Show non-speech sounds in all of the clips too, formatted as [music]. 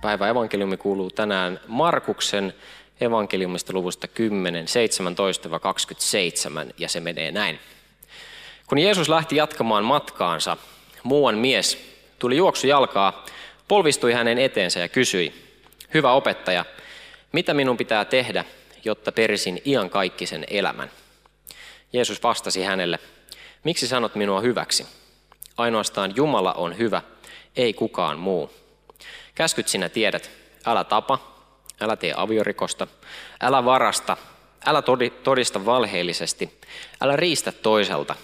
Päivä evankeliumi kuuluu tänään Markuksen evankeliumista luvusta 10, 17-27 ja se menee näin. Kun Jeesus lähti jatkamaan matkaansa, muuan mies tuli juoksu jalkaa, polvistui hänen eteensä ja kysyi, hyvä opettaja, mitä minun pitää tehdä, jotta perisin iankaikkisen elämän? Jeesus vastasi hänelle, miksi sanot minua hyväksi? Ainoastaan Jumala on hyvä, ei kukaan muu. Käskyt sinä tiedät, älä tapa, älä tee aviorikosta, älä varasta, älä todista valheellisesti, älä riistä toiselta,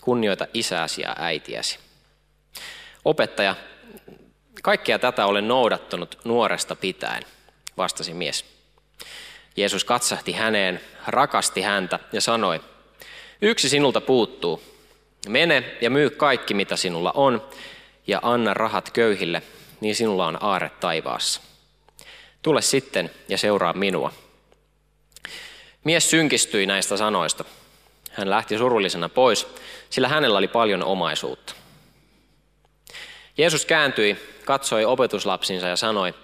kunnioita isääsi ja äitiäsi. Opettaja, kaikkea tätä olen noudattanut nuoresta pitäen, vastasi mies. Jeesus katsahti häneen, rakasti häntä ja sanoi, yksi sinulta puuttuu. Mene ja myy kaikki, mitä sinulla on, ja anna rahat köyhille, niin sinulla on aare taivaassa. Tule sitten ja seuraa minua. Mies synkistyi näistä sanoista. Hän lähti surullisena pois, sillä hänellä oli paljon omaisuutta. Jeesus kääntyi, katsoi opetuslapsinsa ja sanoi,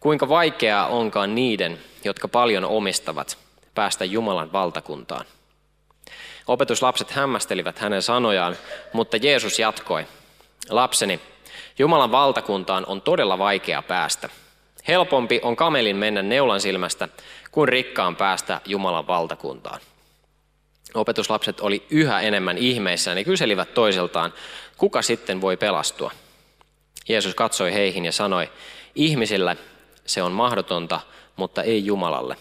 kuinka vaikeaa onkaan niiden, jotka paljon omistavat, päästä Jumalan valtakuntaan. Opetuslapset hämmästelivät hänen sanojaan, mutta Jeesus jatkoi, lapseni, Jumalan valtakuntaan on todella vaikea päästä. Helpompi on kamelin mennä neulan silmästä kuin rikkaan päästä Jumalan valtakuntaan. Opetuslapset oli yhä enemmän ihmeissään ja kyselivät toiseltaan, kuka sitten voi pelastua. Jeesus katsoi heihin ja sanoi, ihmisille se on mahdotonta, mutta ei Jumalalle.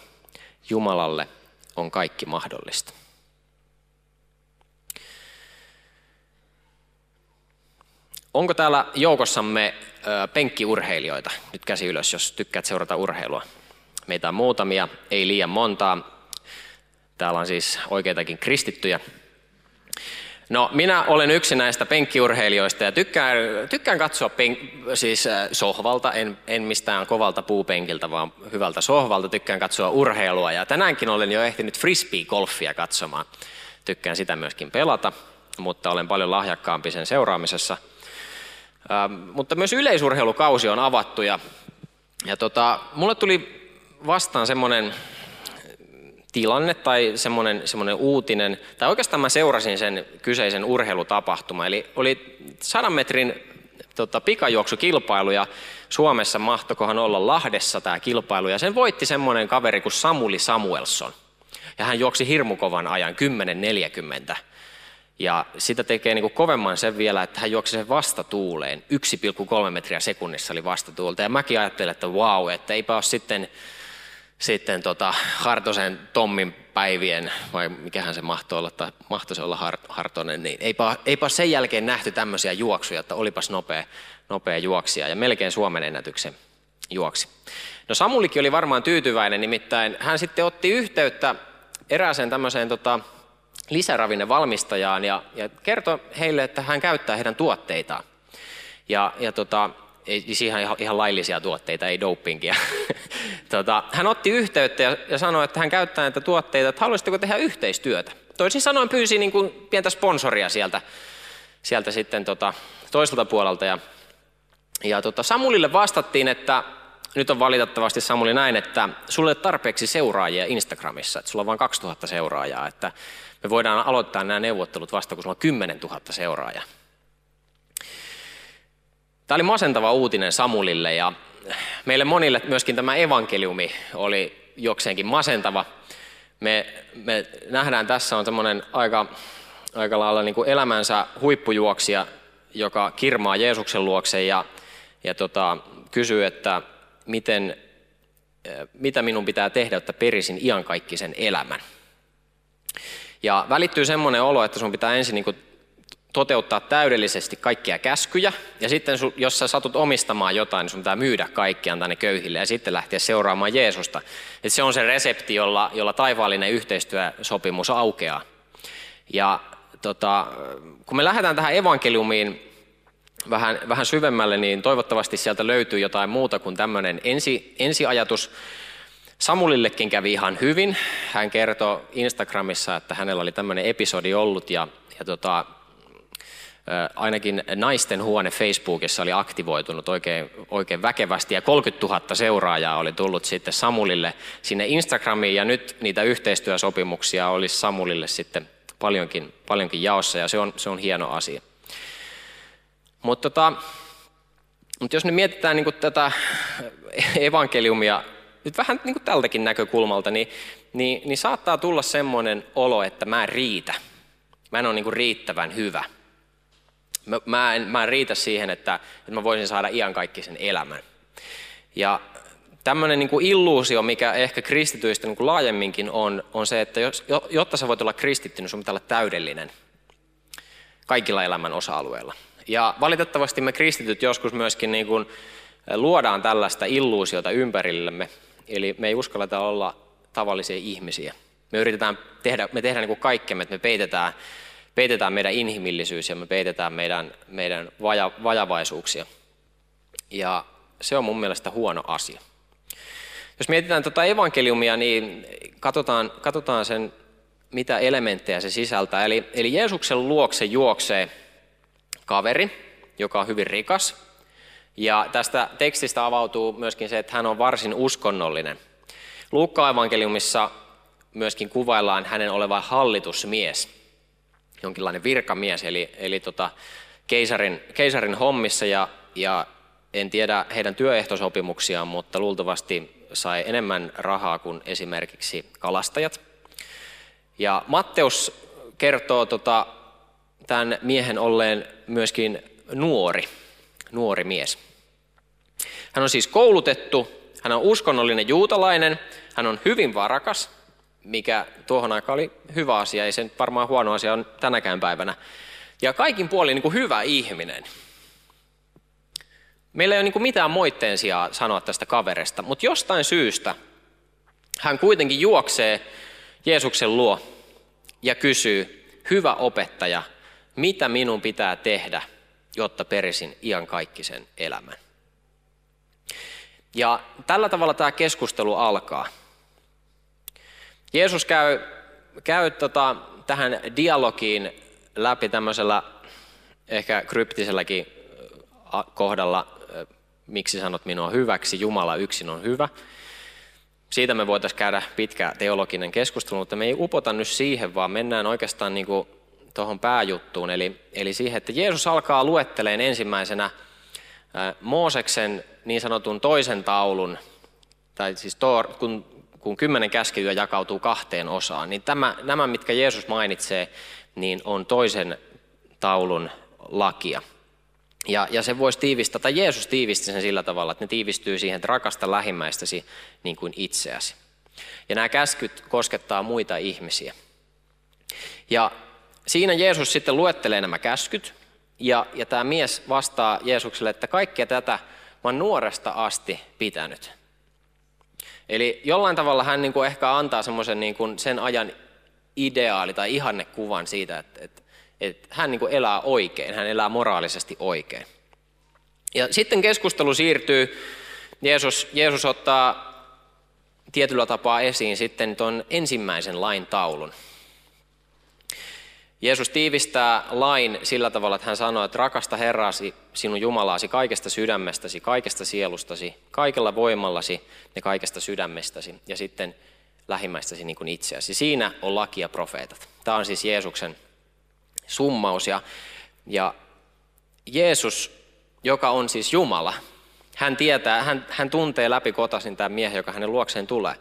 Jumalalle on kaikki mahdollista. Onko täällä joukossamme penkkiurheilijoita? Nyt käsi ylös, jos tykkäät seurata urheilua. Meitä on muutamia, ei liian montaa. Täällä on siis oikeitakin kristittyjä. No, minä olen yksi näistä penkkiurheilijoista ja tykkään, tykkään katsoa penk, siis sohvalta, en, en mistään kovalta puupenkiltä, vaan hyvältä sohvalta. Tykkään katsoa urheilua ja tänäänkin olen jo ehtinyt frisbee-golfia katsomaan. Tykkään sitä myöskin pelata, mutta olen paljon lahjakkaampi sen seuraamisessa – Ähm, mutta myös yleisurheilukausi on avattu ja, ja tota, mulle tuli vastaan semmoinen tilanne tai semmoinen, semmoinen uutinen, tai oikeastaan mä seurasin sen kyseisen urheilutapahtuman. Eli oli sadan metrin tota, pikajuoksukilpailu ja Suomessa mahtokohan olla Lahdessa tämä kilpailu ja sen voitti semmoinen kaveri kuin Samuli Samuelson. Ja hän juoksi hirmukovan ajan 10.40 ja sitä tekee niin kuin kovemman sen vielä, että hän juoksi sen vastatuuleen. 1,3 metriä sekunnissa oli vastatuulta. Ja mäkin ajattelin, että wow, että eipä ole sitten, sitten tota Hartosen Tommin päivien, vai mikähän se mahtoi olla, tai mahtoisi olla Hartonen, niin eipä, eipä sen jälkeen nähty tämmöisiä juoksuja, että olipas nopea, nopea juoksija. Ja melkein Suomen ennätyksen juoksi. No Samulikin oli varmaan tyytyväinen, nimittäin hän sitten otti yhteyttä erääseen tämmöiseen tota, lisäravinnevalmistajaan ja, ja kertoi heille, että hän käyttää heidän tuotteitaan. Ja, ja tota, ei siis ihan, ihan laillisia tuotteita, ei dopingia. [laughs] tota, hän otti yhteyttä ja, ja sanoi, että hän käyttää näitä tuotteita, että haluaisitteko tehdä yhteistyötä. Toisin sanoen pyysi niin kuin pientä sponsoria sieltä, sieltä sitten tota, toiselta puolelta. Ja, ja tota, Samulille vastattiin, että nyt on valitettavasti Samuli näin, että sulle ei tarpeeksi seuraajia Instagramissa, että sulla on vain 2000 seuraajaa, että me voidaan aloittaa nämä neuvottelut vasta, kun sulla on 10 000 seuraajaa. Tämä oli masentava uutinen Samulille ja meille monille myöskin tämä evankeliumi oli jokseenkin masentava. Me, me nähdään tässä on semmoinen aika, aika lailla niin kuin elämänsä huippujuoksija, joka kirmaa Jeesuksen luokse ja, ja tota, kysyy, että miten, mitä minun pitää tehdä, jotta perisin iankaikkisen elämän. Ja välittyy semmoinen olo, että sun pitää ensin niin kuin toteuttaa täydellisesti kaikkia käskyjä, ja sitten jos sä satut omistamaan jotain, niin sun pitää myydä kaikki, antaa ne köyhille, ja sitten lähteä seuraamaan Jeesusta. Et se on se resepti, jolla, jolla taivaallinen yhteistyösopimus aukeaa. Ja tota, kun me lähdetään tähän evankeliumiin vähän, vähän syvemmälle, niin toivottavasti sieltä löytyy jotain muuta kuin tämmöinen ensi, ensiajatus. Samulillekin kävi ihan hyvin. Hän kertoi Instagramissa, että hänellä oli tämmöinen episodi ollut ja, ja tota, ainakin naisten huone Facebookissa oli aktivoitunut oikein, oikein väkevästi ja 30 000 seuraajaa oli tullut sitten Samulille sinne Instagramiin ja nyt niitä yhteistyösopimuksia olisi Samulille sitten paljonkin, paljonkin jaossa ja se on, se on hieno asia. Mutta tota, mut jos nyt mietitään niin tätä evankeliumia nyt vähän niin tältäkin näkökulmalta, niin, niin, niin saattaa tulla semmoinen olo, että mä en riitä. Mä en ole niin riittävän hyvä. Mä, mä, en, mä en riitä siihen, että, että mä voisin saada iankaikkisen elämän. Ja tämmöinen niin kuin illuusio, mikä ehkä kristityistä niin kuin laajemminkin on, on se, että jos, jotta sä voit olla kristitty, niin sun pitää olla täydellinen kaikilla elämän osa-alueilla. Ja valitettavasti me kristityt joskus myöskin niin kuin luodaan tällaista illuusiota ympärillemme, eli me ei uskalleta olla tavallisia ihmisiä. Me yritetään tehdä, me tehdään niin kuin kaikkemme, että me peitetään, peitetään meidän inhimillisyys ja me peitetään meidän, meidän vaja, vajavaisuuksia. Ja se on mun mielestä huono asia. Jos mietitään tuota evankeliumia, niin katsotaan, katsotaan sen, mitä elementtejä se sisältää. Eli, eli Jeesuksen luokse juoksee kaveri, joka on hyvin rikas. Ja tästä tekstistä avautuu myöskin se, että hän on varsin uskonnollinen. Luukka-evankeliumissa myöskin kuvaillaan hänen olevan hallitusmies, jonkinlainen virkamies, eli, eli tota, keisarin, keisarin hommissa ja, ja en tiedä heidän työehtosopimuksiaan, mutta luultavasti sai enemmän rahaa kuin esimerkiksi kalastajat. Ja Matteus kertoo tota, tämän miehen olleen myöskin nuori, nuori mies. Hän on siis koulutettu, hän on uskonnollinen juutalainen, hän on hyvin varakas, mikä tuohon aikaan oli hyvä asia, ei se varmaan huono asia on tänäkään päivänä. Ja kaikin puolin niin kuin hyvä ihminen. Meillä ei ole niin kuin mitään moitteen sijaa sanoa tästä kaverista, mutta jostain syystä hän kuitenkin juoksee Jeesuksen luo ja kysyy, hyvä opettaja, mitä minun pitää tehdä, jotta perisin iankaikkisen elämän. Ja tällä tavalla tämä keskustelu alkaa. Jeesus käy, käy tota, tähän dialogiin läpi tämmöisellä ehkä kryptiselläkin kohdalla, miksi sanot minua hyväksi, Jumala yksin on hyvä. Siitä me voitaisiin käydä pitkä teologinen keskustelu, mutta me ei upota nyt siihen, vaan mennään oikeastaan niin kuin tuohon pääjuttuun, eli, eli siihen, että Jeesus alkaa luetteleen ensimmäisenä Mooseksen niin sanotun toisen taulun, tai siis tor, kun, kun kymmenen käskyä jakautuu kahteen osaan, niin tämä, nämä, mitkä Jeesus mainitsee, niin on toisen taulun lakia. Ja, ja se voisi tiivistää, tai Jeesus tiivisti sen sillä tavalla, että ne tiivistyy siihen, että rakasta lähimmäistäsi niin kuin itseäsi. Ja nämä käskyt koskettaa muita ihmisiä. Ja siinä Jeesus sitten luettelee nämä käskyt, ja, ja tämä mies vastaa Jeesukselle, että kaikkea tätä mä oon nuoresta asti pitänyt. Eli jollain tavalla hän niin kuin ehkä antaa semmoisen niin kuin sen ajan ideaali tai ihannekuvan siitä, että, että, että hän niin kuin elää oikein, hän elää moraalisesti oikein. Ja sitten keskustelu siirtyy, Jeesus, Jeesus ottaa tietyllä tapaa esiin sitten tuon ensimmäisen lain taulun. Jeesus tiivistää lain sillä tavalla, että hän sanoo, että rakasta Herraasi sinun Jumalaasi kaikesta sydämestäsi, kaikesta sielustasi, kaikella voimallasi ja kaikesta sydämestäsi ja sitten lähimmäistäsi niin kuin itseäsi. Siinä on laki ja profeetat. Tämä on siis Jeesuksen summaus ja, ja Jeesus, joka on siis Jumala, hän tietää, hän, hän tuntee läpi kotasin tämän miehen, joka hänen luokseen tulee.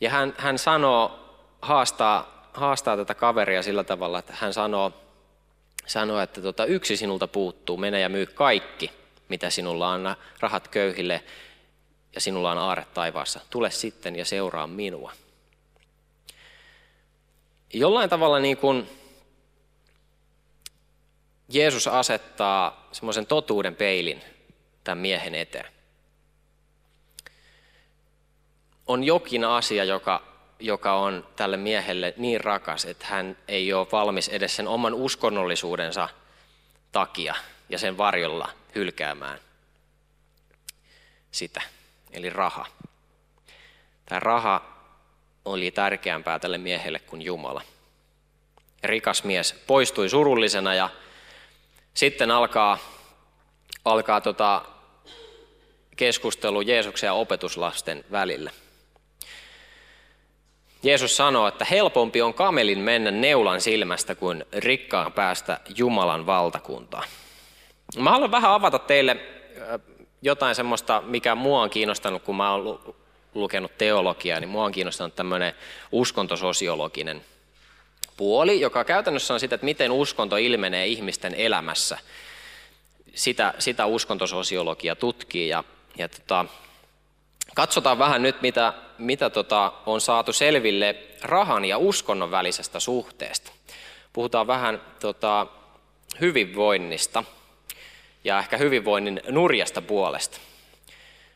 Ja hän, hän sanoo, haastaa haastaa tätä kaveria sillä tavalla, että hän sanoo, sanoo että tota, yksi sinulta puuttuu, mene ja myy kaikki, mitä sinulla on, rahat köyhille ja sinulla on aare taivaassa. Tule sitten ja seuraa minua. Jollain tavalla niin kuin Jeesus asettaa semmoisen totuuden peilin tämän miehen eteen. On jokin asia, joka, joka on tälle miehelle niin rakas, että hän ei ole valmis edes sen oman uskonnollisuudensa takia ja sen varjolla hylkäämään sitä, eli raha. Tämä raha oli tärkeämpää tälle miehelle kuin Jumala. Rikas mies poistui surullisena ja sitten alkaa, alkaa tota keskustelu Jeesuksen ja opetuslasten välillä. Jeesus sanoo, että helpompi on kamelin mennä neulan silmästä kuin rikkaan päästä Jumalan valtakuntaan. Mä haluan vähän avata teille jotain semmoista, mikä mua on kiinnostanut, kun mä oon lukenut teologiaa, niin mua on kiinnostanut tämmöinen uskontososiologinen puoli, joka käytännössä on sitä, että miten uskonto ilmenee ihmisten elämässä. Sitä, sitä uskontososiologia tutkii ja, ja tota, katsotaan vähän nyt, mitä, mitä tota, on saatu selville rahan ja uskonnon välisestä suhteesta. Puhutaan vähän tota, hyvinvoinnista ja ehkä hyvinvoinnin nurjasta puolesta.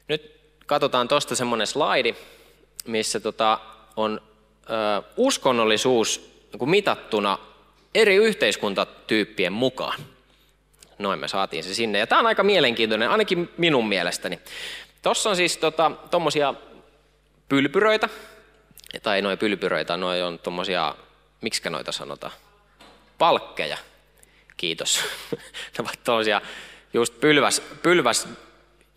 Nyt katsotaan tuosta semmoinen slaidi, missä tota, on ö, uskonnollisuus niin mitattuna eri yhteiskuntatyyppien mukaan. Noin me saatiin se sinne. Ja tämä on aika mielenkiintoinen, ainakin minun mielestäni. Tuossa on siis tuommoisia tota, pylpyröitä, tai noin pylpyröitä, noin on tuommoisia, miksi noita sanotaan? Palkkeja. Kiitos. [laughs] ne ovat tuommoisia just pylväs, pylväs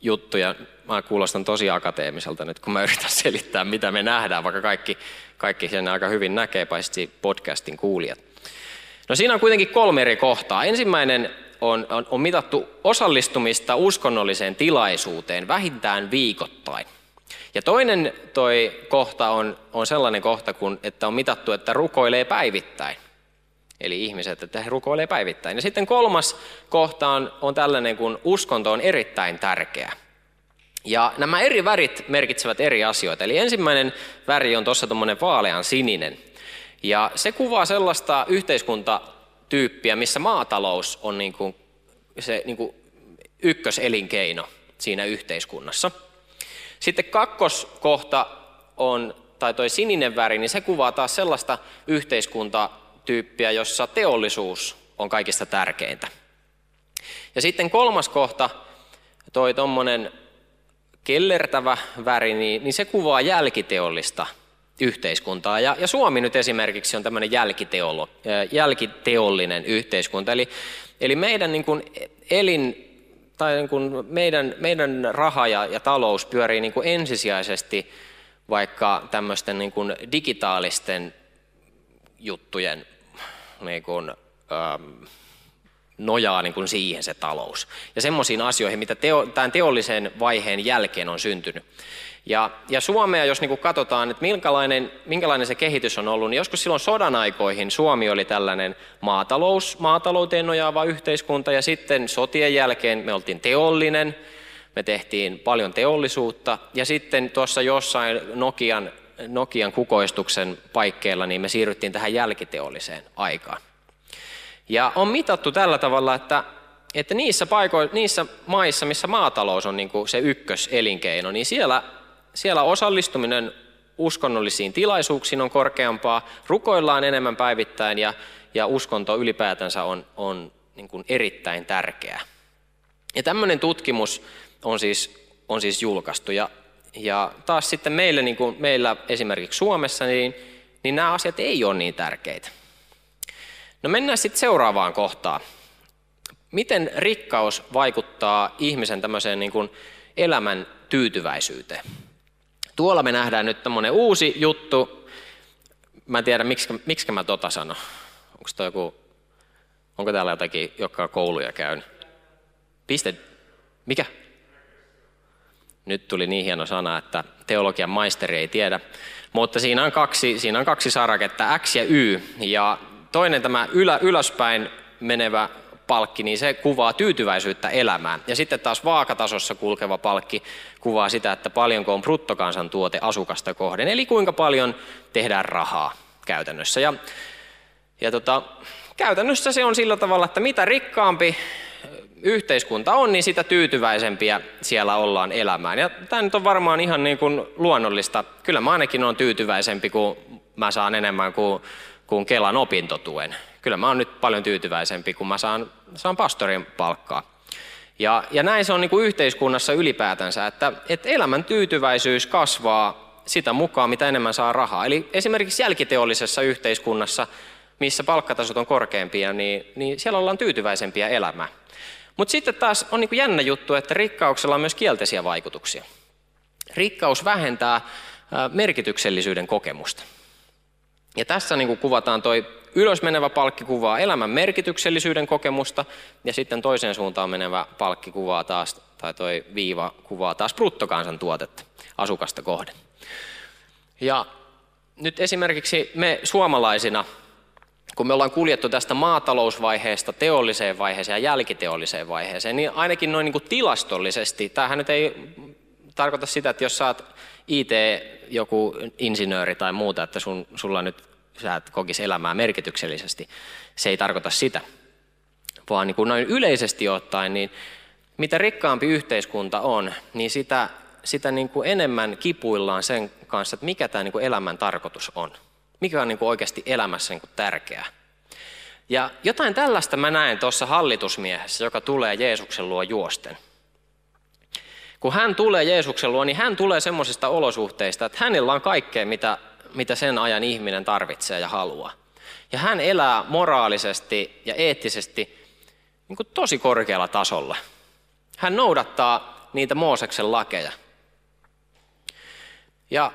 juttuja. Mä kuulostan tosi akateemiselta nyt, kun mä yritän [laughs] selittää, mitä me nähdään, vaikka kaikki, kaikki sen aika hyvin näkee, paitsi podcastin kuulijat. No siinä on kuitenkin kolme eri kohtaa. Ensimmäinen on, on, on mitattu osallistumista uskonnolliseen tilaisuuteen vähintään viikoittain. Ja toinen toi kohta on, on sellainen kohta, kun, että on mitattu, että rukoilee päivittäin. Eli ihmiset, että he rukoilee päivittäin. Ja sitten kolmas kohta on, on tällainen, kun uskonto on erittäin tärkeä. Ja nämä eri värit merkitsevät eri asioita. Eli ensimmäinen väri on tuossa tuommoinen vaalean sininen. Ja se kuvaa sellaista yhteiskuntatyyppiä, missä maatalous on niin kuin se niin kuin ykköselinkeino siinä yhteiskunnassa. Sitten kakkoskohta on, tai toi sininen väri, niin se kuvaa taas sellaista yhteiskuntatyyppiä, jossa teollisuus on kaikista tärkeintä. Ja sitten kolmas kohta, toi tuommoinen kellertävä väri, niin, niin se kuvaa jälkiteollista yhteiskuntaa. Ja, ja Suomi nyt esimerkiksi on tämmöinen jälkiteollinen yhteiskunta. Eli, eli meidän niin kuin elin tai niin kuin meidän, meidän raha ja, ja talous pyörii niin kuin ensisijaisesti vaikka tämmöisten niin kuin digitaalisten juttujen niin kuin, ähm, nojaa niin kuin siihen se talous. Ja semmoisiin asioihin, mitä teo, tämän teollisen vaiheen jälkeen on syntynyt. Ja, ja Suomea, jos niin kuin katsotaan, että minkälainen, minkälainen se kehitys on ollut, niin joskus silloin sodan aikoihin Suomi oli tällainen maatalous, maatalouteen nojaava yhteiskunta, ja sitten sotien jälkeen me oltiin teollinen, me tehtiin paljon teollisuutta, ja sitten tuossa jossain Nokian, Nokian kukoistuksen paikkeilla, niin me siirryttiin tähän jälkiteolliseen aikaan. Ja on mitattu tällä tavalla, että, että niissä, paiko- niissä maissa, missä maatalous on niin kuin se ykköselinkeino, niin siellä, siellä osallistuminen uskonnollisiin tilaisuuksiin on korkeampaa, rukoillaan enemmän päivittäin ja, ja uskonto ylipäätänsä on, on niin kuin erittäin tärkeää. Ja tämmöinen tutkimus on siis, on siis julkaistu. Ja, ja taas sitten meille, niin kuin meillä esimerkiksi Suomessa, niin, niin nämä asiat ei ole niin tärkeitä. No mennään sitten seuraavaan kohtaan. Miten rikkaus vaikuttaa ihmisen tämmöiseen niin kuin elämän tyytyväisyyteen? Tuolla me nähdään nyt tämmöinen uusi juttu. Mä en tiedä, miksi, miksi mä tota sanon. Onko joku, onko täällä jotakin, joka kouluja käyn? Piste, mikä? Nyt tuli niin hieno sana, että teologian maisteri ei tiedä. Mutta siinä on kaksi, siinä on kaksi saraketta, X ja Y. Ja toinen tämä ylä, ylöspäin menevä palkki, niin se kuvaa tyytyväisyyttä elämään. Ja sitten taas vaakatasossa kulkeva palkki kuvaa sitä, että paljonko on bruttokansantuote asukasta kohden, eli kuinka paljon tehdään rahaa käytännössä. Ja, ja tota, käytännössä se on sillä tavalla, että mitä rikkaampi yhteiskunta on, niin sitä tyytyväisempiä siellä ollaan elämään. Ja tämä nyt on varmaan ihan niin kuin luonnollista. Kyllä mä ainakin olen tyytyväisempi, kun mä saan enemmän kuin, kuin Kelan opintotuen. Kyllä mä oon nyt paljon tyytyväisempi, kun mä saan, saan pastorin palkkaa. Ja, ja näin se on niin kuin yhteiskunnassa ylipäätänsä, että, että elämän tyytyväisyys kasvaa sitä mukaan, mitä enemmän saa rahaa. Eli esimerkiksi jälkiteollisessa yhteiskunnassa, missä palkkatasot on korkeampia, niin, niin siellä ollaan tyytyväisempiä elämään. Mutta sitten taas on niin kuin jännä juttu, että rikkauksella on myös kielteisiä vaikutuksia. Rikkaus vähentää merkityksellisyyden kokemusta. Ja tässä niin kuin kuvataan toi ylösmenevä palkki kuvaa elämän merkityksellisyyden kokemusta, ja sitten toiseen suuntaan menevä palkki kuvaa taas, tai toi viiva kuvaa taas bruttokansantuotetta asukasta kohden. Ja nyt esimerkiksi me suomalaisina, kun me ollaan kuljettu tästä maatalousvaiheesta teolliseen vaiheeseen ja jälkiteolliseen vaiheeseen, niin ainakin noin niin kuin tilastollisesti, tämähän nyt ei tarkoita sitä, että jos saat IT joku insinööri tai muuta, että sun, sulla nyt sä et kokisi elämää merkityksellisesti. Se ei tarkoita sitä, vaan niin kuin noin yleisesti ottaen, niin mitä rikkaampi yhteiskunta on, niin sitä, sitä niin kuin enemmän kipuillaan sen kanssa, että mikä tämä niin kuin elämän tarkoitus on. Mikä on niin kuin oikeasti elämässä niin kuin tärkeää. Ja jotain tällaista mä näen tuossa hallitusmiehessä, joka tulee Jeesuksen luo juosten. Kun hän tulee Jeesuksen luo, niin hän tulee semmoisista olosuhteista, että hänellä on kaikkea, mitä mitä sen ajan ihminen tarvitsee ja haluaa. Ja hän elää moraalisesti ja eettisesti niin kuin tosi korkealla tasolla. Hän noudattaa niitä Mooseksen lakeja. Ja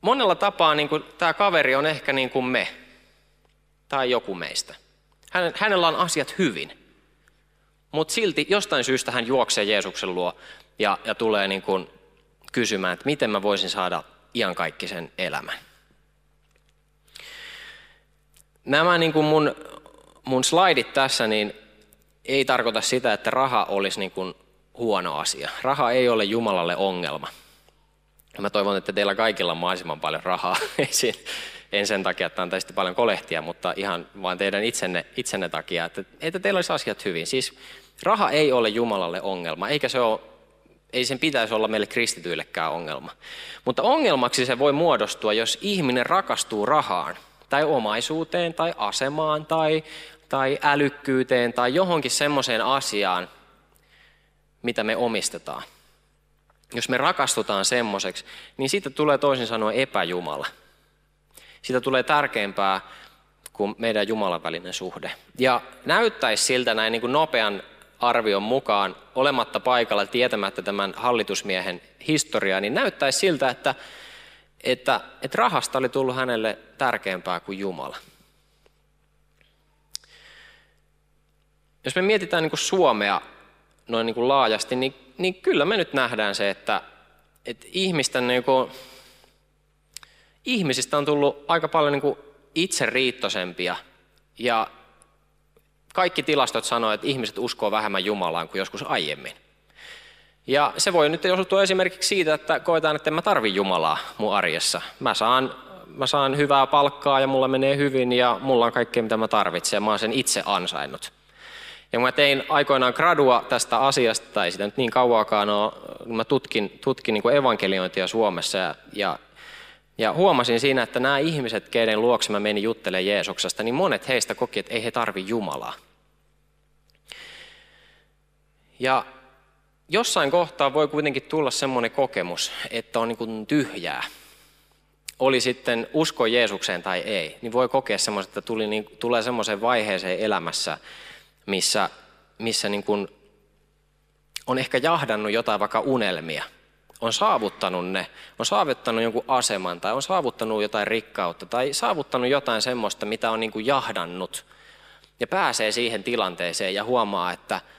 monella tapaa niin kuin, tämä kaveri on ehkä niin kuin me tai joku meistä. hänellä on asiat hyvin. Mutta silti jostain syystä hän juoksee Jeesuksen luo ja, ja tulee niin kuin kysymään, että miten mä voisin saada iankaikkisen elämän. Nämä niin kuin mun, mun slaidit tässä niin ei tarkoita sitä, että raha olisi niin kuin huono asia. Raha ei ole Jumalalle ongelma. Mä toivon, että teillä kaikilla on mahdollisimman paljon rahaa. [laughs] en sen takia, että antaisitte paljon kolehtia, mutta ihan vaan teidän itsenne, itsenne takia, että, että teillä olisi asiat hyvin. Siis raha ei ole Jumalalle ongelma, eikä se ole ei sen pitäisi olla meille kristityillekään ongelma. Mutta ongelmaksi se voi muodostua, jos ihminen rakastuu rahaan tai omaisuuteen tai asemaan tai, tai älykkyyteen tai johonkin semmoiseen asiaan, mitä me omistetaan. Jos me rakastutaan semmoiseksi, niin siitä tulee toisin sanoen epäjumala. Siitä tulee tärkeämpää kuin meidän Jumalan välinen suhde. Ja näyttäisi siltä näin niin kuin nopean arvion mukaan, olematta paikalla tietämättä tämän hallitusmiehen historiaa, niin näyttäisi siltä, että, että, että rahasta oli tullut hänelle tärkeämpää kuin Jumala. Jos me mietitään niin kuin Suomea noin niin kuin laajasti, niin, niin kyllä me nyt nähdään se, että, että ihmisten niin kuin, ihmisistä on tullut aika paljon niin itseriittoisempia ja kaikki tilastot sanoo, että ihmiset uskoo vähemmän Jumalaan kuin joskus aiemmin. Ja se voi nyt johtua esimerkiksi siitä, että koetaan, että en mä tarvi Jumalaa mun arjessa. Mä saan, mä saan hyvää palkkaa ja mulla menee hyvin ja mulla on kaikkea mitä mä tarvitsen ja mä oon sen itse ansainnut. Ja mä tein aikoinaan gradua tästä asiasta, tai sitä nyt niin kauaakaan ole, mä tutkin, tutkin niin evankeliointia Suomessa ja, ja, ja huomasin siinä, että nämä ihmiset, keiden luokse mä menin juttelemaan Jeesuksesta, niin monet heistä koki, että ei he tarvi Jumalaa. Ja jossain kohtaa voi kuitenkin tulla semmoinen kokemus, että on niin tyhjää. Oli sitten usko Jeesukseen tai ei, niin voi kokea semmoista, että tuli, niin, tulee semmoiseen vaiheeseen elämässä, missä, missä niin kuin on ehkä jahdannut jotain vaikka unelmia. On saavuttanut ne, on saavuttanut jonkun aseman tai on saavuttanut jotain rikkautta tai saavuttanut jotain semmoista, mitä on niin kuin jahdannut. Ja pääsee siihen tilanteeseen ja huomaa, että –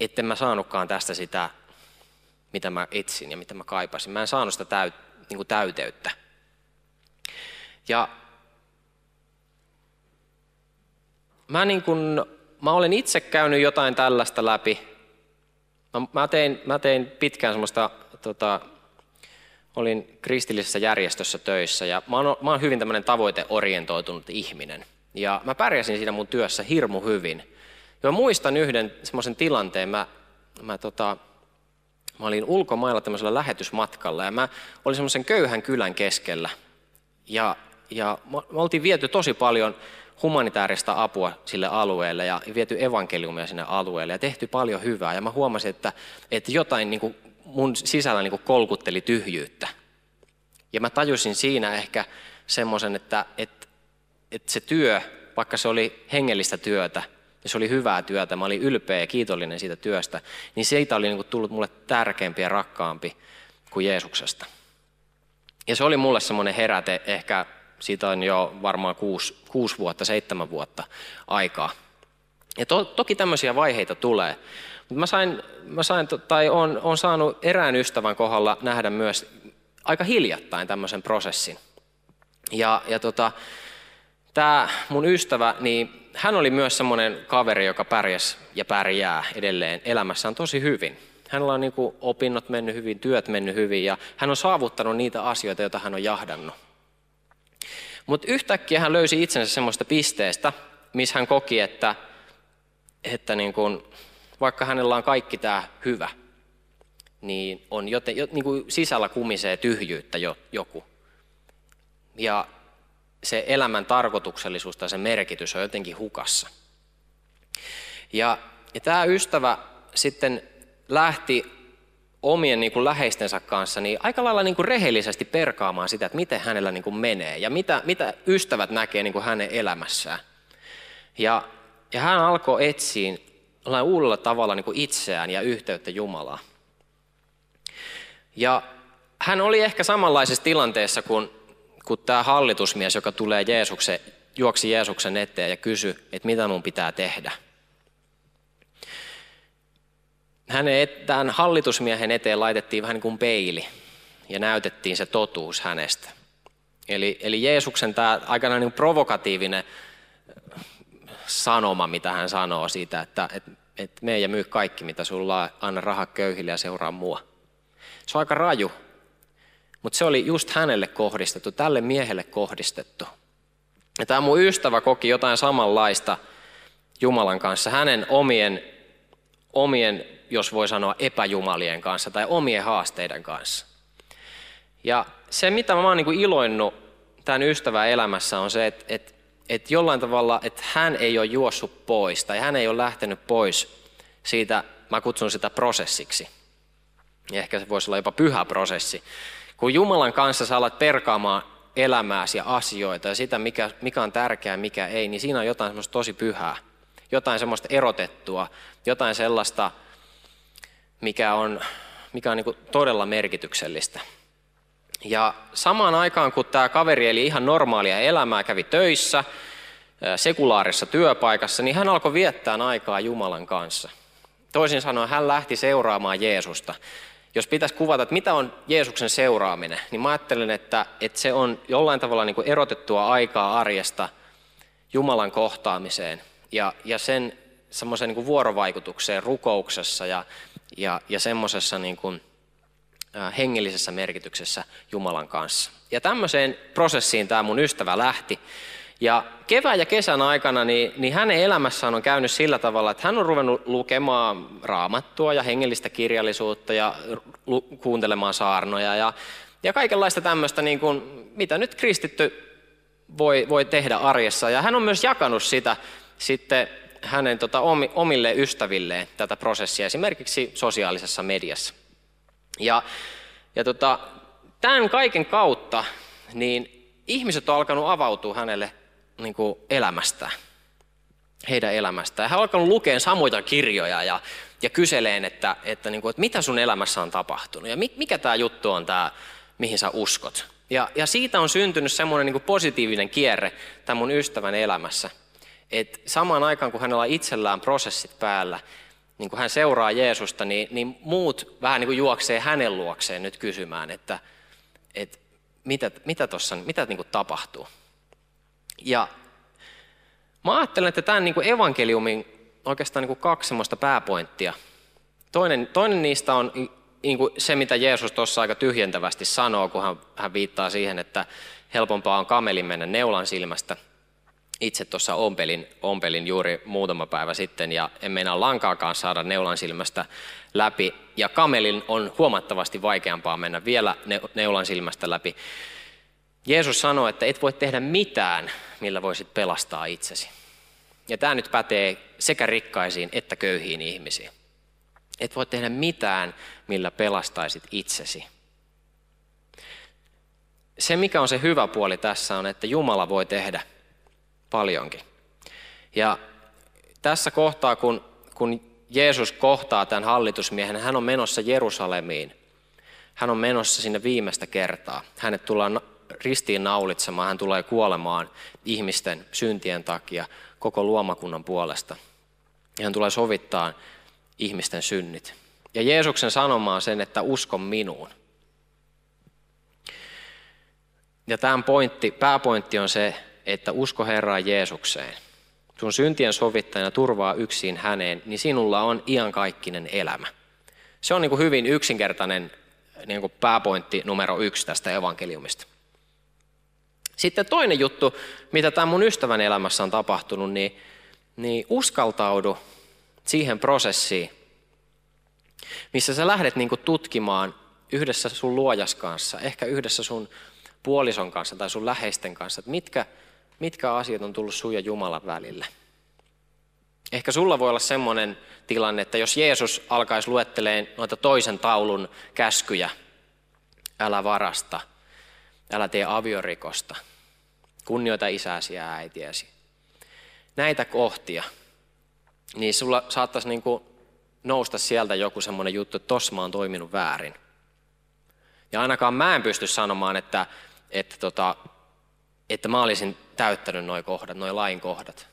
etten mä saanutkaan tästä sitä, mitä mä etsin ja mitä mä kaipasin. Mä en saanut sitä täyt, niin kuin täyteyttä. Ja mä, niin kuin, mä olen itse käynyt jotain tällaista läpi. Mä, mä, tein, mä tein pitkään semmoista, tota, olin kristillisessä järjestössä töissä ja mä oon, mä oon hyvin tämmöinen tavoiteorientoitunut ihminen – Ja mä pärjäsin siinä mun työssä hirmu hyvin. Ja mä muistan yhden semmoisen tilanteen, mä, mä, tota, mä olin ulkomailla tämmöisellä lähetysmatkalla ja mä olin semmoisen köyhän kylän keskellä. Ja, ja me oltiin viety tosi paljon humanitaarista apua sille alueelle ja viety evankeliumia sinne alueelle ja tehty paljon hyvää. Ja mä huomasin, että, että jotain niin kuin mun sisällä niin kuin kolkutteli tyhjyyttä. Ja mä tajusin siinä ehkä semmoisen, että, että, että se työ, vaikka se oli hengellistä työtä, ja se oli hyvää työtä, mä olin ylpeä ja kiitollinen siitä työstä, niin siitä oli niin kuin tullut mulle tärkeämpi ja rakkaampi kuin Jeesuksesta. Ja se oli mulle semmoinen heräte ehkä siitä on jo varmaan kuusi, kuusi vuotta, seitsemän vuotta aikaa. Ja to, toki tämmöisiä vaiheita tulee. Mutta mä sain, mä sain tai on, on saanut erään ystävän kohdalla nähdä myös aika hiljattain tämmöisen prosessin. Ja, ja tota, tämä mun ystävä, niin hän oli myös semmoinen kaveri, joka pärjäs ja pärjää edelleen elämässään tosi hyvin. Hänellä on niin opinnot mennyt hyvin, työt mennyt hyvin ja hän on saavuttanut niitä asioita, joita hän on jahdannut. Mutta yhtäkkiä hän löysi itsensä semmoista pisteestä, missä hän koki, että, että niin kun, vaikka hänellä on kaikki tämä hyvä, niin, on joten, niin kuin sisällä kumisee tyhjyyttä jo, joku. Ja se elämän tarkoituksellisuus tai se merkitys on jotenkin hukassa. Ja, ja tämä ystävä sitten lähti omien niin kuin läheistensä kanssa niin aika lailla niin kuin rehellisesti perkaamaan sitä, että miten hänellä niin kuin menee ja mitä, mitä ystävät näkee niin kuin hänen elämässään. Ja, ja hän alkoi etsiä uudella tavalla niin kuin itseään ja yhteyttä Jumalaa. Ja hän oli ehkä samanlaisessa tilanteessa kuin, kuin tämä hallitusmies, joka tulee Jeesuksen, juoksi Jeesuksen eteen ja kysyi, että mitä mun pitää tehdä – hänen, tämän hallitusmiehen eteen laitettiin vähän niin kuin peili ja näytettiin se totuus hänestä. Eli, eli Jeesuksen tämä aikana niin provokatiivinen sanoma, mitä hän sanoo siitä, että et, et me ja myy kaikki, mitä sulla on, anna raha köyhille ja seuraa mua. Se on aika raju, mutta se oli just hänelle kohdistettu, tälle miehelle kohdistettu. Ja tämä mun ystävä koki jotain samanlaista Jumalan kanssa, hänen omien, omien jos voi sanoa, epäjumalien kanssa tai omien haasteiden kanssa. Ja se, mitä mä oon niin iloinnut tämän ystävän elämässä, on se, että, että, että jollain tavalla, että hän ei ole juossut pois tai hän ei ole lähtenyt pois siitä, mä kutsun sitä prosessiksi. Ehkä se voisi olla jopa pyhä prosessi. Kun Jumalan kanssa sä alat perkaamaan elämääsi ja asioita ja sitä, mikä, mikä on tärkeää mikä ei, niin siinä on jotain semmoista tosi pyhää. Jotain semmoista erotettua, jotain sellaista, mikä on, mikä on niin todella merkityksellistä. Ja samaan aikaan, kun tämä kaveri eli ihan normaalia elämää, kävi töissä, sekulaarissa työpaikassa, niin hän alkoi viettää aikaa Jumalan kanssa. Toisin sanoen hän lähti seuraamaan Jeesusta. Jos pitäisi kuvata, että mitä on Jeesuksen seuraaminen, niin mä ajattelen, että, että se on jollain tavalla niin kuin erotettua aikaa arjesta Jumalan kohtaamiseen ja, ja sen semmoiseen niin vuorovaikutukseen rukouksessa ja, ja, ja semmoisessa niin kuin, hengellisessä merkityksessä Jumalan kanssa. Ja tämmöiseen prosessiin tämä mun ystävä lähti. Ja kevään ja kesän aikana niin, niin hänen elämässään on käynyt sillä tavalla, että hän on ruvennut lukemaan raamattua ja hengellistä kirjallisuutta ja lu- kuuntelemaan saarnoja ja, ja kaikenlaista tämmöistä, niin kuin, mitä nyt kristitty voi, voi tehdä arjessa. Ja hän on myös jakanut sitä sitten hänen tota, omille ystävilleen tätä prosessia, esimerkiksi sosiaalisessa mediassa. Ja, ja tota, tämän kaiken kautta niin ihmiset on alkanut avautua hänelle niin kuin elämästään, heidän elämästään. Hän on alkanut lukea samoja kirjoja ja, ja kyseleen, että, että, niin kuin, että mitä sun elämässä on tapahtunut ja mikä tämä juttu on tämä, mihin sä uskot. Ja, ja siitä on syntynyt semmoinen niin positiivinen kierre tämän mun ystävän elämässä – että samaan aikaan kun hänellä on itsellään prosessit päällä, niin kun hän seuraa Jeesusta, niin, niin muut vähän niin kuin juoksee hänen luokseen nyt kysymään, että, että mitä, mitä tuossa mitä niin kuin tapahtuu. Ja mä ajattelen, että tämän niin kuin evankeliumin oikeastaan niin kuin kaksi semmoista pääpointtia. Toinen, toinen niistä on niin kuin se, mitä Jeesus tuossa aika tyhjentävästi sanoo, kun hän, hän viittaa siihen, että helpompaa on kamelin mennä neulan silmästä – itse tuossa ompelin, ompelin juuri muutama päivä sitten ja en meinaa lankaakaan saada neulan silmästä läpi. Ja kamelin on huomattavasti vaikeampaa mennä vielä neulan silmästä läpi. Jeesus sanoi, että et voi tehdä mitään, millä voisit pelastaa itsesi. Ja tämä nyt pätee sekä rikkaisiin että köyhiin ihmisiin. Et voi tehdä mitään, millä pelastaisit itsesi. Se, mikä on se hyvä puoli tässä, on, että Jumala voi tehdä paljonkin. Ja tässä kohtaa, kun, kun Jeesus kohtaa tämän hallitusmiehen, hän on menossa Jerusalemiin. Hän on menossa sinne viimeistä kertaa. Hänet tullaan ristiin naulitsemaan, hän tulee kuolemaan ihmisten syntien takia koko luomakunnan puolesta. Ja hän tulee sovittaa ihmisten synnit. Ja Jeesuksen sanoma on sen, että usko minuun. Ja tämän pointti, pääpointti on se, että usko Herraan Jeesukseen. Sun syntien sovittajana turvaa yksin häneen, niin sinulla on iankaikkinen elämä. Se on niin kuin hyvin yksinkertainen niin kuin pääpointti numero yksi tästä evankeliumista. Sitten toinen juttu, mitä tämän mun ystävän elämässä on tapahtunut, niin, niin uskaltaudu siihen prosessiin, missä sä lähdet niin kuin tutkimaan yhdessä sun luojas kanssa, ehkä yhdessä sun puolison kanssa tai sun läheisten kanssa, että mitkä, mitkä asiat on tullut sun ja Jumalan välille. Ehkä sulla voi olla semmoinen tilanne, että jos Jeesus alkaisi luetteleen noita toisen taulun käskyjä, älä varasta, älä tee aviorikosta, kunnioita isäsi ja äitiäsi. Näitä kohtia, niin sulla saattaisi niin kuin nousta sieltä joku semmoinen juttu, että tossa mä oon toiminut väärin. Ja ainakaan mä en pysty sanomaan, että, että, tota, että mä olisin täyttänyt noin kohdat, noin lain kohdat.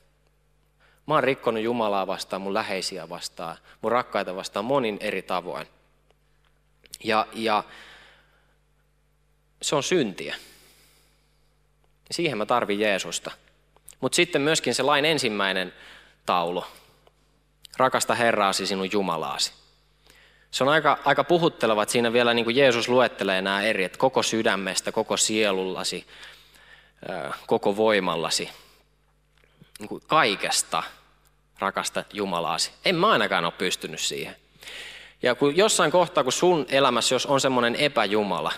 Mä oon rikkonut Jumalaa vastaan, mun läheisiä vastaan, mun rakkaita vastaan monin eri tavoin. Ja, ja se on syntiä. Siihen mä tarvin Jeesusta. Mutta sitten myöskin se lain ensimmäinen taulu. Rakasta Herraasi sinun Jumalaasi. Se on aika, aika puhutteleva, että siinä vielä niin kuin Jeesus luettelee nämä eri, että koko sydämestä, koko sielullasi, koko voimallasi, niin kuin kaikesta rakasta Jumalaasi. En mä ainakaan ole pystynyt siihen. Ja kun jossain kohtaa, kun sun elämässä jos on semmoinen epäjumala,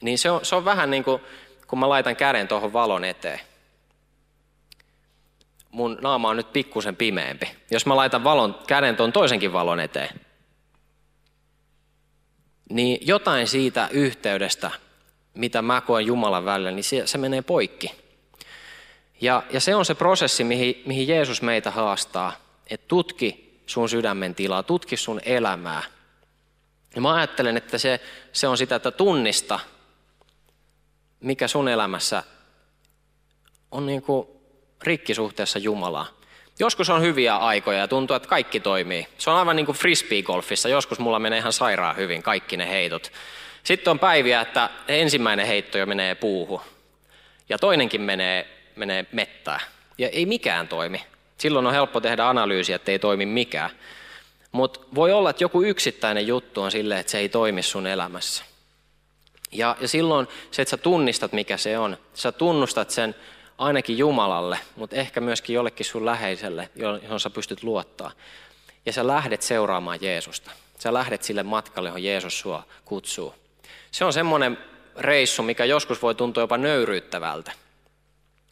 niin se on, se on vähän niin kuin, kun mä laitan käden tuohon valon eteen. Mun naama on nyt pikkusen pimeämpi. Jos mä laitan valon, käden tuon toisenkin valon eteen, niin jotain siitä yhteydestä, mitä mä koen Jumalan välillä, niin se, se menee poikki. Ja, ja se on se prosessi, mihin, mihin Jeesus meitä haastaa, että tutki sun sydämen tilaa, tutki sun elämää. Ja mä ajattelen, että se, se on sitä, että tunnista, mikä sun elämässä on niin kuin rikki suhteessa Jumalaa. Joskus on hyviä aikoja ja tuntuu, että kaikki toimii. Se on aivan niin kuin frisbee-golfissa. Joskus mulla menee ihan sairaan hyvin kaikki ne heitot. Sitten on päiviä, että ensimmäinen heitto jo menee puuhun ja toinenkin menee, menee mettää. Ja ei mikään toimi. Silloin on helppo tehdä analyysiä, että ei toimi mikään. Mutta voi olla, että joku yksittäinen juttu on silleen, että se ei toimi sun elämässä. Ja, ja silloin se, että sä tunnistat, mikä se on, sä tunnustat sen ainakin Jumalalle, mutta ehkä myöskin jollekin sun läheiselle, johon sä pystyt luottaa. Ja sä lähdet seuraamaan Jeesusta. Sä lähdet sille matkalle, johon Jeesus sua kutsuu. Se on semmoinen reissu, mikä joskus voi tuntua jopa nöyryyttävältä.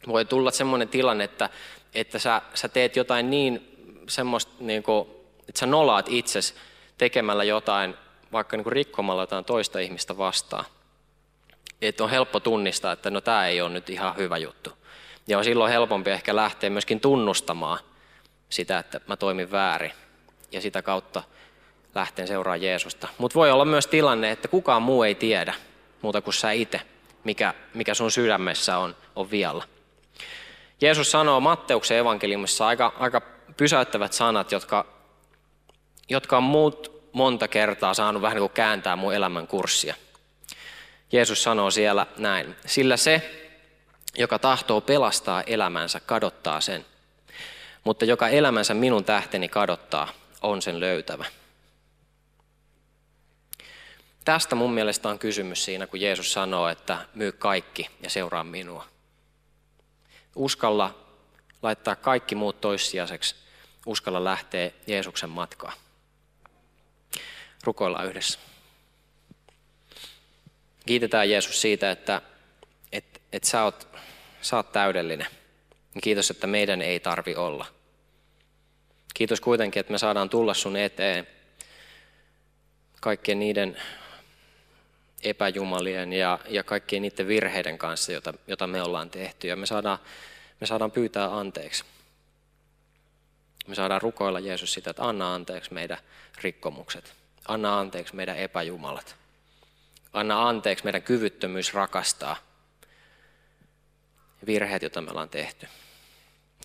Voi tulla semmoinen tilanne, että, että sä, sä teet jotain niin semmoista, niin kuin, että sä nolaat itses tekemällä jotain, vaikka niin kuin rikkomalla jotain toista ihmistä vastaan. Että on helppo tunnistaa, että no tämä ei ole nyt ihan hyvä juttu. Ja on silloin helpompi ehkä lähteä myöskin tunnustamaan sitä, että mä toimin väärin. Ja sitä kautta lähteen seuraa Jeesusta. Mutta voi olla myös tilanne, että kukaan muu ei tiedä muuta kuin sä itse, mikä, mikä sun sydämessä on, on vialla. Jeesus sanoo Matteuksen evankeliumissa aika, aika pysäyttävät sanat, jotka, jotka on muut monta kertaa saanut vähän niin kuin kääntää mun elämän kurssia. Jeesus sanoo siellä näin, sillä se, joka tahtoo pelastaa elämänsä, kadottaa sen. Mutta joka elämänsä minun tähteni kadottaa, on sen löytävä. Tästä mun mielestä on kysymys siinä, kun Jeesus sanoo, että myy kaikki ja seuraa minua. Uskalla laittaa kaikki muut toissijaiseksi. Uskalla lähteä Jeesuksen matkaa. Rukoillaan yhdessä. Kiitetään Jeesus siitä, että, että, että sä, oot, sä oot täydellinen. Kiitos, että meidän ei tarvi olla. Kiitos kuitenkin, että me saadaan tulla sun eteen kaikkien niiden epäjumalien ja, ja kaikkien niiden virheiden kanssa, jota, jota me ollaan tehty. Ja me saadaan, me saadaan pyytää anteeksi. Me saadaan rukoilla Jeesus sitä, että anna anteeksi meidän rikkomukset. Anna anteeksi meidän epäjumalat. Anna anteeksi meidän kyvyttömyys rakastaa virheet, joita me ollaan tehty.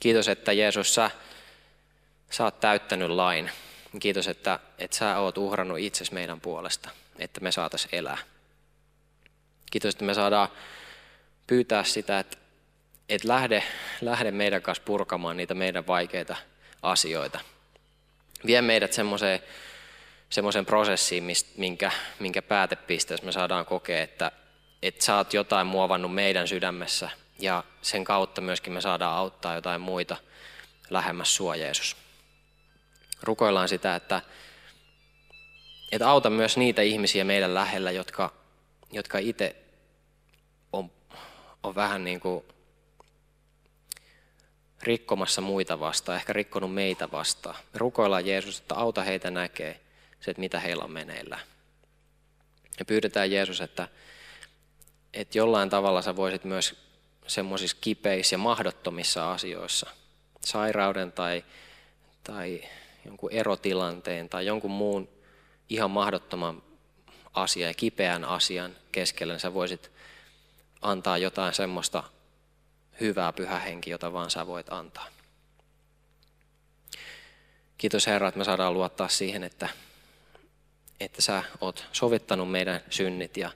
Kiitos, että Jeesus, sä, sä oot täyttänyt lain. Kiitos, että, että sä oot uhrannut itsesi meidän puolesta, että me saataisiin elää. Kiitos, että me saadaan pyytää sitä, että, että lähde, lähde meidän kanssa purkamaan niitä meidän vaikeita asioita. Vie meidät semmoiseen semmoisen prosessiin, minkä, minkä päätepisteessä me saadaan kokea, että, että sä oot jotain muovannut meidän sydämessä ja sen kautta myöskin me saadaan auttaa jotain muita lähemmäs sua Jeesus. Rukoillaan sitä, että, että auta myös niitä ihmisiä meidän lähellä, jotka, jotka itse on, on vähän niin kuin rikkomassa muita vastaan, ehkä rikkonut meitä vastaan. Rukoillaan Jeesus, että auta heitä näkee se, että mitä heillä on meneillä. Ja pyydetään Jeesus, että, että jollain tavalla sä voisit myös semmoisissa kipeissä ja mahdottomissa asioissa, sairauden tai, tai jonkun erotilanteen tai jonkun muun ihan mahdottoman asian ja kipeän asian keskellä, niin sä voisit antaa jotain semmoista hyvää pyhä henki, jota vaan sä voit antaa. Kiitos Herra, että me saadaan luottaa siihen, että että sä oot sovittanut meidän synnit ja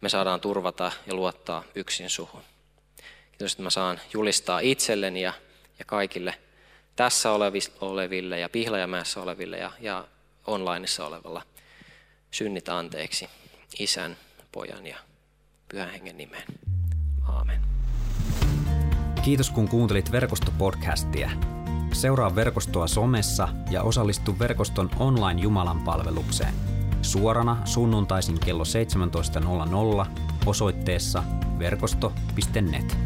me saadaan turvata ja luottaa yksin suhun. Kiitos, että mä saan julistaa itselleni ja, ja kaikille tässä oleville ja Pihlajamäessä oleville ja, ja onlineissa olevalla synnit anteeksi isän, pojan ja pyhän hengen nimeen. Aamen. Kiitos kun kuuntelit verkostopodcastia. Seuraa verkostoa somessa ja osallistu verkoston online Jumalan palvelukseen – suorana sunnuntaisin kello 17.00 osoitteessa verkosto.net.